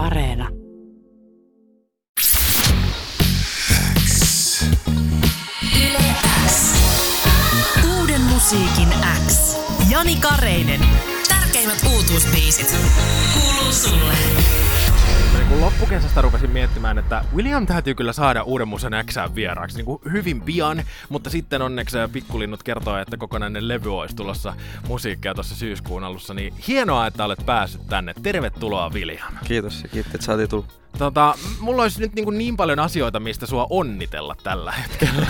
Areena. Uuden musiikin X. Jani Kareinen. Tärkeimmät uutuusbiisit. Loppukesästä rupesin miettimään, että William täytyy kyllä saada uuden musan Xään vieraaksi niin kuin hyvin pian, mutta sitten onneksi pikkulinnut kertoo, että kokonainen levy olisi tulossa musiikkia tuossa syyskuun alussa, niin hienoa, että olet päässyt tänne. Tervetuloa William. Kiitos ja kiitti, että saatiin tulla. Tota, mulla olisi nyt niin, niin paljon asioita, mistä sua onnitella tällä hetkellä.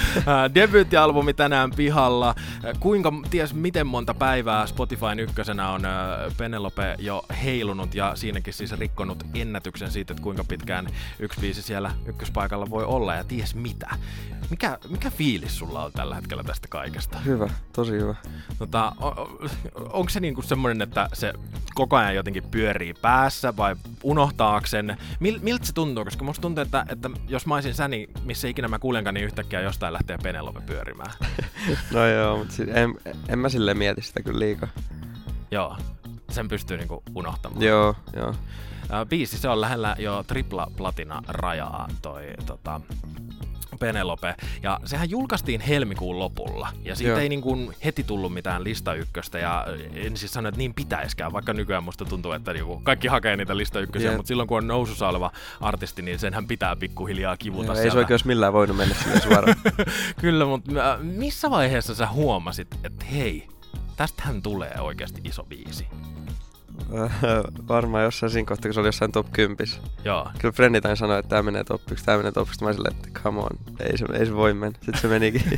Debyyttialbumi tänään pihalla. Kuinka, ties miten monta päivää Spotifyn ykkösenä on Penelope jo heilunut ja siinäkin siis rikkonut ennätyksen siitä, että kuinka pitkään yksi biisi siellä ykköspaikalla voi olla ja ties mitä. Mikä, mikä fiilis sulla on tällä hetkellä tästä kaikesta? Hyvä, tosi hyvä. Tota, on, onko se niinku semmoinen, että se koko ajan jotenkin pyörii päässä vai unohtaaksen Mil, miltä se tuntuu? Koska musta tuntuu, että, että jos mä olisin sä, niin missä ikinä mä kuulenkaan, niin yhtäkkiä jostain lähtee Penelope pyörimään. no joo, mutta siis en, en mä silleen mieti sitä kyllä liikaa. Joo, sen pystyy niinku unohtamaan. Joo, joo. Biisi, se on lähellä jo tripla platina rajaa toi tota, Penelope. Ja sehän julkaistiin helmikuun lopulla. Ja siitä Joo. ei niin kuin heti tullut mitään lista ykköstä. Ja en siis sano, että niin pitäiskään, vaikka nykyään musta tuntuu, että niinku kaikki hakee niitä lista ykkösiä. Mutta silloin kun on nousussa oleva artisti, niin senhän pitää pikkuhiljaa kivuta Joo, Ei se oikein millään voinut mennä sille suoraan. Kyllä, mutta missä vaiheessa sä huomasit, että hei, tästähän tulee oikeasti iso biisi? Varmaan jossain siinä kohtaa, kun se oli jossain top 10. Joo. Kyllä Frennitain sanoi, että tämä menee top 1, tämä menee top 1. Mä silleen, että come on, ei se, ei se voi mennä. Sitten se menikin.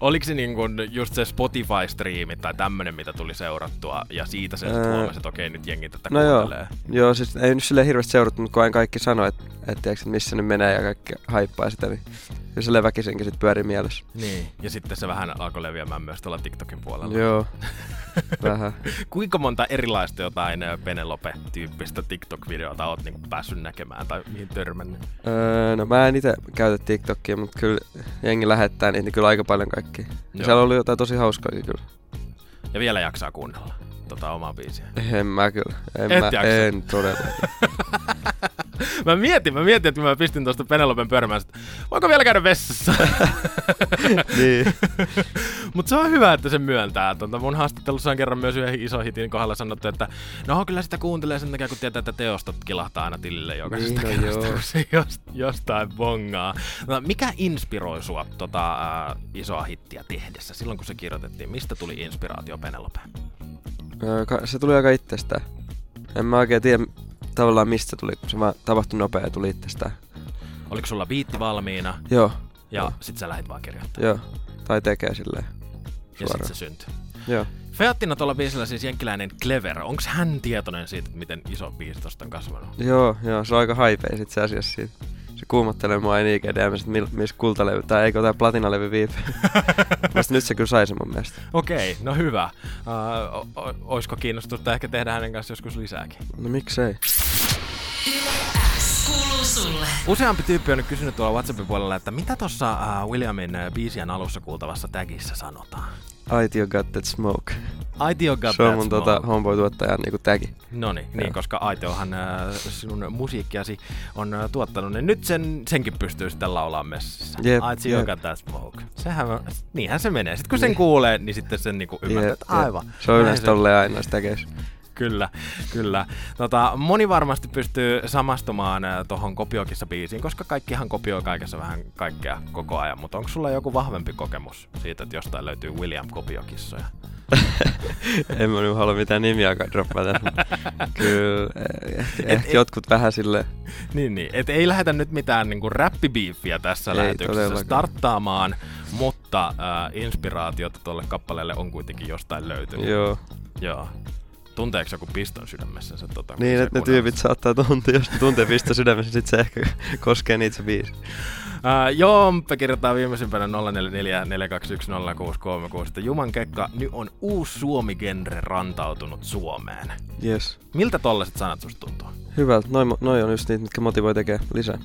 Oliko se niin kun just se Spotify-striimi tai tämmönen, mitä tuli seurattua, ja siitä se sitten huomasi, että okei, nyt jengi tätä no kuuntelee? Joo. joo, siis ei nyt silleen hirveästi seurattu, mutta kun aina kaikki sanoi, että, että, että, missä ne menee ja kaikki haippaa sitä, niin ja se väkisinkin sitten pyöri mielessä. Niin, ja sitten se vähän alkoi leviämään myös tuolla TikTokin puolella. Joo, vähän. Kuinka monta erilaista jotain Penelope-tyyppistä TikTok-videota oot niinku päässyt näkemään tai mihin törmännyt? Öö, no mä en itse käytä TikTokia, mutta kyllä jengi lähettää niitä niin kyllä aika paljon kaikki. Ja siellä oli jotain tosi hauskaa kyllä. Ja vielä jaksaa kuunnella tota omaa biisiä? En mä kyllä. En, Et mä, jaksa. en todella. mä mietin, mä mietin, että kun mä pistin tuosta Penelopen pyörimään, että voiko vielä käydä vessassa? niin. Mutta se on hyvä, että se myöntää. Tuota, mun haastattelussa on kerran myös yhden iso hitin kohdalla sanottu, että no kyllä sitä kuuntelee sen takia, kun tietää, että teostot kilahtaa aina tilille jokaisesta niin, no kerrasta, kun se jost, jostain bongaa. No, mikä inspiroi sua tota, uh, isoa hittiä tehdessä silloin, kun se kirjoitettiin? Mistä tuli inspiraatio Penelope? Se tuli aika itsestään. En mä oikein tiedä tavallaan mistä tuli, se vaan tapahtui nopea ja tuli itsestään. Oliko sulla biitti valmiina? Joo. Ja joo. sit sä lähit vaan kirjoittamaan? Joo. Tai tekee silleen. Ja sit se syntyi. Joo. Feattina tuolla biisillä siis jenkkiläinen Clever. Onko hän tietoinen siitä, miten iso biisi tosta on kasvanut? Joo, joo, se on aika haipea sit se asiassa siitä se kuumottelee mua aina IGDMssä, että missä kultalevy, tai eikö tämä platinalevy viipi. Vasta nyt se kyllä sai se mun mielestä. Okei, okay, no hyvä. Uh, o- olisiko kiinnostusta ehkä tehdä hänen kanssa joskus lisääkin? No miksei. Useampi tyyppi on nyt kysynyt tuolla WhatsAppin puolella, että mitä tuossa uh, Williamin uh, biisien alussa kuultavassa tagissa sanotaan? ITO got that smoke. Aitio got Se on mun tota, homeboy-tuottajan niinku tagi. Noniin, niin, koska Aitiohan äh, sinun musiikkiasi on äh, tuottanut, niin nyt sen, senkin pystyy sitten laulaa messissä. Yep, Aitio yep. that smoke. Sehän, niinhän se menee. Sitten kun sen niin. kuulee, niin sitten sen niinku ymmärtää, että aivan. Se on yleensä tolleen aina sitä kyllä, kyllä. Tota, moni varmasti pystyy samastumaan äh, tuohon kopiokissa biisiin, koska kaikkihan kopioi kaikessa vähän kaikkea koko ajan. Mutta onko sulla joku vahvempi kokemus siitä, että jostain löytyy William kopiokissoja? en mä nyt halua mitään nimiä droppata. Kyllä, eh, ehkä et, jotkut vähän sille. Niin, niin. Et ei lähdetä nyt mitään niinku räppibiiffiä tässä ei lähetyksessä starttaamaan, mutta äh, inspiraatiota tuolle kappaleelle on kuitenkin jostain löytynyt. Joo. Joo tunteeko joku piston sydämessä? Se, tota, niin, että ne tyypit saattaa tuntea, jos tuntee piston sydämessä, sitten se ehkä koskee niitä se biisi. Uh, Jompe kirjoittaa viimeisimpänä 0444210636, että Juman Kekka, nyt on uusi suomi-genre rantautunut Suomeen. Yes. Miltä tollaiset sanat susta tuntuu? Hyvältä. Noin noi on just niitä, mitkä motivoi tekemään lisää.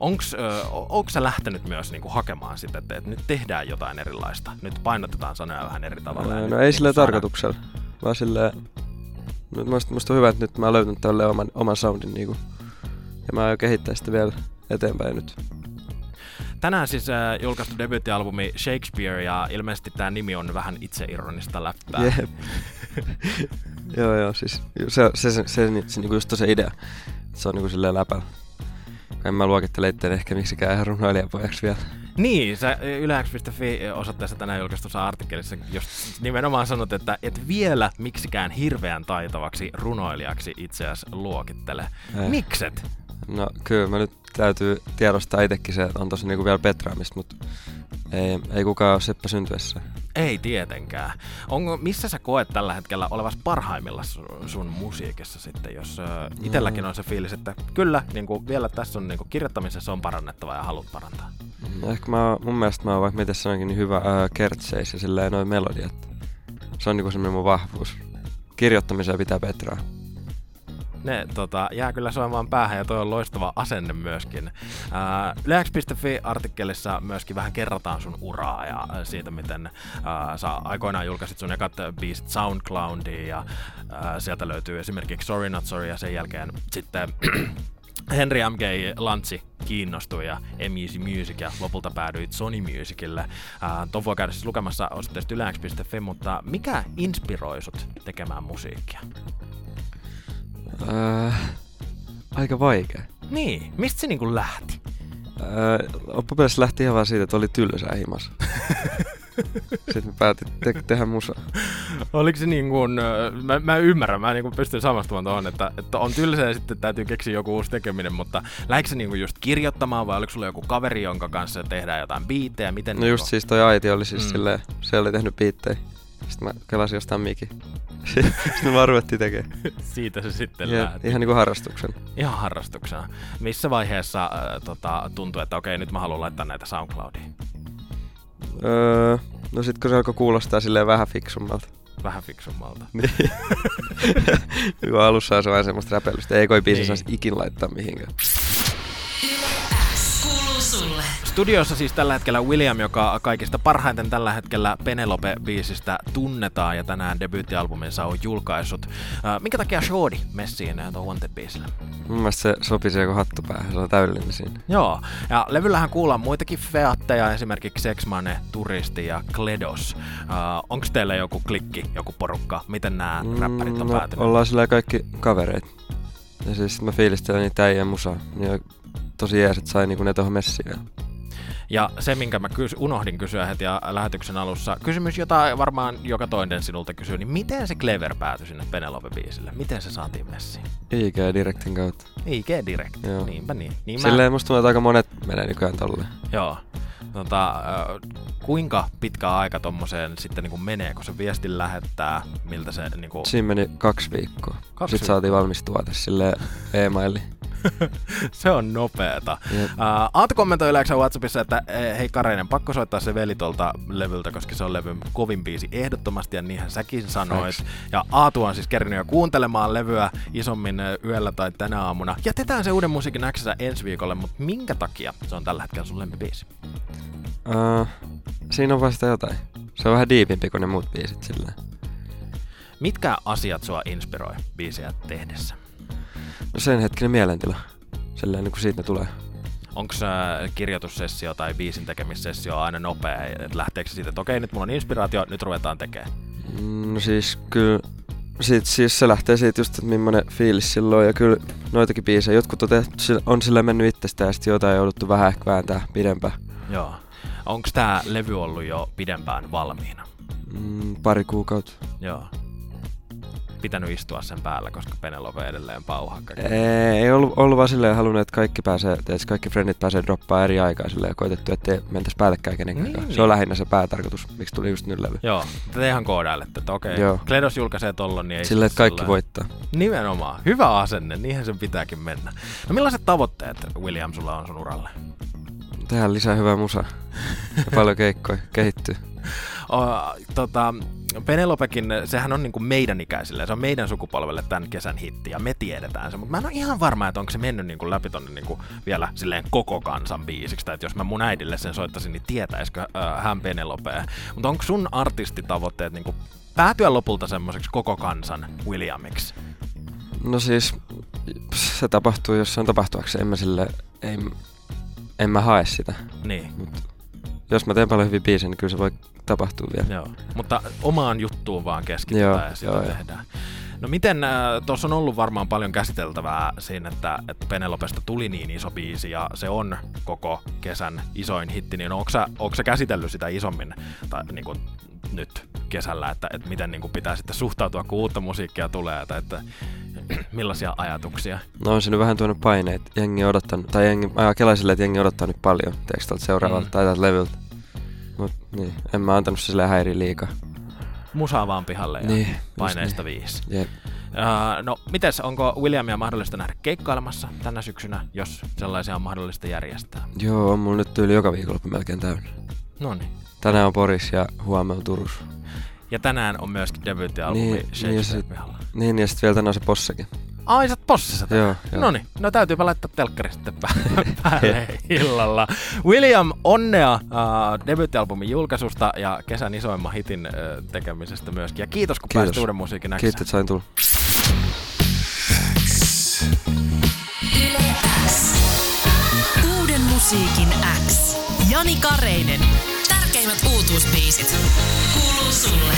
Onks, ö, onko sä lähtenyt myös niinku hakemaan sitä, että, että nyt tehdään jotain erilaista? Nyt painotetaan sanoja vähän eri tavalla. No, no ei sille tarkoituksella, vaan silleen Nyt musta, musta on hyvä, että nyt mä oon löytänyt tälle oman, oman soundin niinku. Ja mä aion kehittää sitä vielä eteenpäin nyt. Tänään siis äh, julkaistu debyyttialbumi Shakespeare ja ilmeisesti tämä nimi on vähän itseironista läppää. Jep. joo, joo, siis se, se, se, se, se, se niinku just se idea. Se on niinku silleen läpällä. En mä luokittele itseäni ehkä miksikään ihan runoilijapojaksi vielä. Niin, sä yleäks.fi osoitteessa tänään julkaistussa artikkelissa just nimenomaan sanot, että et vielä miksikään hirveän taitavaksi runoilijaksi itse asiassa luokittele. Eh. Mikset? No kyllä, mä nyt täytyy tiedostaa itsekin se, että on tosi niinku vielä petraamista, mutta ei, ei kukaan ole seppä syntyessä. Ei tietenkään. Onko, missä sä koet tällä hetkellä olevas parhaimmilla sun musiikissa sitten, jos no. itselläkin on se fiilis, että kyllä, niin kuin vielä tässä on niin kuin kirjoittamisessa on parannettava ja haluat parantaa? No ehkä mä, mun mielestä mä oon vaikka miten sanoinkin niin hyvä ää, kertseis ja silleen noin melodiat. Se on niinku semmoinen mun vahvuus. Kirjoittamiseen pitää petraa ne tota, jää kyllä soimaan päähän ja toi on loistava asenne myöskin. Leax.fi-artikkelissa myöskin vähän kerrotaan sun uraa ja siitä, miten ää, sä aikoinaan julkaisit sun ekat biisit SoundCloudiin ja ää, sieltä löytyy esimerkiksi Sorry Not Sorry ja sen jälkeen sitten Henry M.G. Lantsi kiinnostui ja M-Easy Music ja lopulta päädyit Sony Musicille. Äh, ton voi käydä siis lukemassa osoitteesta yleäks.fi, mutta mikä inspiroi sut tekemään musiikkia? Äh, aika vaikea. Niin, mistä se niinku lähti? Äh, loppupeleissä lähti ihan vaan siitä, että oli tylsää himas. Sitten me päätin te- tehdä musa. Oliko se niin kuin, mä, mä ymmärrän, mä niin kuin pystyn samastumaan tuohon, että, että on tylsää ja sitten täytyy keksiä joku uusi tekeminen, mutta lähdikö se niin kuin just kirjoittamaan vai oliko sulla joku kaveri, jonka kanssa tehdään jotain biittejä? Miten no just siis toi Aiti oli siis mm. silleen, se oli tehnyt biittejä. Sitten mä kelasin jostain Miki. sitten mä ruvettiin tekemään. Siitä se sitten ja, lähti. Ihan niinku harrastuksen. Ihan harrastuksena. Missä vaiheessa äh, tota, tuntui, että okei, nyt mä haluan laittaa näitä SoundCloudiin? Öö, no sit kun se alkoi kuulostaa silleen vähän fiksummalta. Vähän fiksummalta. Niin. alussa on se vain semmoista räpelystä. Ei koi biisi niin. saisi ikin laittaa mihinkään. Studiossa siis tällä hetkellä William, joka kaikista parhaiten tällä hetkellä Penelope-biisistä tunnetaan ja tänään debyyttialbuminsa on julkaissut. Uh, minkä takia Shorty messiin tuon Wanted-biisillä? Mun mielestä se sopisi joku hattupäähän, se on täydellinen siinä. Joo, ja levyllähän kuullaan muitakin featteja, esimerkiksi Sexmane, Turisti ja Kledos. Uh, Onko teillä joku klikki, joku porukka? Miten nämä mm, räppärit on no, päätynyt? Ollaan sillä kaikki kavereita. Ja siis mä fiilistelen niitä äijän musaa. Niin tosi jees, että sai niinku ne tuohon messiin. Ja se, minkä mä kys- unohdin kysyä heti lähetyksen alussa, kysymys, jota varmaan joka toinen sinulta kysyy, niin miten se Clever päätyi sinne Penelope-biisille? Miten se saatiin messiin? IG Directin kautta. IG Direct, Joo. niinpä niin. niin Silleen mä... musta tuntuu, että aika monet menee nykyään tolle. Joo. Tota, kuinka pitkä aika tommoseen sitten niin kuin menee, kun se viesti lähettää, miltä se... Niin kuin... Siinä meni kaksi viikkoa. Kaksi sitten viikkoa. saatiin valmis tuote sille e-maili. se on nopeeta. Uh, Aatu kommentoi yleensä Whatsappissa, että eh, hei Kareinen, pakko soittaa se veli tuolta levyltä, koska se on levyn kovin biisi ehdottomasti, ja niinhän säkin sanoit. Thanks. Ja Aatu on siis kerännyt jo kuuntelemaan levyä isommin eh, yöllä tai tänä aamuna. Jätetään se uuden musiikin Xssä ensi viikolle, mutta minkä takia se on tällä hetkellä sun lempibiisi? Uh, siinä on vasta jotain. Se on vähän diipimpi kuin ne muut biisit silleen. Mitkä asiat sua inspiroi biisiä tehdessä? No sen hetkinen mielentila. Sellainen niin kuin siitä ne tulee. Onko kirjoitussessio tai biisin tekemissessio aina nopea? Et lähteekö se siitä, että okei, nyt mulla on inspiraatio, nyt ruvetaan tekemään? Mm, no siis kyllä Siit, siis se lähtee siitä just, että millainen fiilis silloin ja kyllä noitakin biisejä. Jotkut on, tehty, on sillä mennyt itsestään ja sitten jotain jouduttu vähän ehkä vääntää pidempään. Joo. Onko tämä levy ollut jo pidempään valmiina? Mm, pari kuukautta. Joo pitänyt istua sen päällä, koska Penelope edelleen pauhaa Ei, ei ollut, ollut vaan silleen halunnut, että kaikki, pääsee, että kaikki frendit pääsee droppaa eri aikaa silleen ja koitettu, ettei mentäisi päällekkäin kenenkään. Niin, se niin. on lähinnä se päätarkoitus, miksi tuli just nyt levy. Joo, te ihan koodailette, että okei, okay, Kledos julkaisee tollon, niin ei Silleen, että kaikki silleen... voittaa. Nimenomaan, hyvä asenne, niinhän sen pitääkin mennä. No millaiset tavoitteet, William, sulla on sun uralle? Tehdään lisää hyvää musaa. Ja paljon keikkoja, kehittyy. Tota, Penelopekin, sehän on niinku meidän ikäisille, se on meidän sukupolvelle tämän kesän hitti, ja me tiedetään se, mutta mä en ole ihan varma, että onko se mennyt niinku läpi tonne niinku vielä silleen koko kansan biisiksi, tai että jos mä mun äidille sen soittaisin, niin tietäisikö äh, hän Penelopea. Mutta onko sun artistitavoitteet niinku päätyä lopulta semmoiseksi koko kansan Williamiksi? No siis, se tapahtuu, jos se on tapahtuakseen. En mä sille, ei, en mä hae sitä. Niin. Mut jos mä teen paljon hyviä biisejä, niin kyllä se voi tapahtua vielä. Joo, mutta omaan juttuun vaan keskitytään Joo, ja sitä joo, tehdään. No miten, äh, tuossa on ollut varmaan paljon käsiteltävää siinä, että, että Penelopesta tuli niin iso biisi ja se on koko kesän isoin hitti, niin onko sä, onko sä käsitellyt sitä isommin tai niin kuin nyt kesällä, että, että miten niin kuin pitää sitten suhtautua, kun uutta musiikkia tulee, tai että millaisia ajatuksia? No on se nyt vähän tuonut paineet. Jengi odottanut, tai jengi, ajaa sille, että jengi odottaa nyt paljon, teekö tuolta seuraavalta Mm. tai tältä levyltä. Mut niin, en mä antanut sille häiriä liikaa. Musaa vaan pihalle ja Niin, paineista viisi. Jep. Uh, no, mites, onko Williamia mahdollista nähdä keikkailemassa tänä syksynä, jos sellaisia on mahdollista järjestää? Joo, on mulla nyt yli joka viikonloppu melkein täynnä. No niin. Tänään on Poris ja huomenna on Turussa. Ja tänään on myöskin debyyttialbumi Niin, niin, niin, Shakespeare ja sit- pihalla. Niin, ja sitten vielä tänään on se possakin. Ai, sä oot possissa tänään? Joo, joo. No niin, no täytyypä laittaa telkkari sitten pä- päälle illalla. William, onnea uh, debyyttialbumin julkaisusta ja kesän isoimman hitin uh, tekemisestä myöskin. Ja kiitos, kun Kiitos. pääsit uuden musiikin Kiitos, että sain tulla. Uuden musiikin X. Jani Kareinen uutuusbiisit. Kuuluu sulle.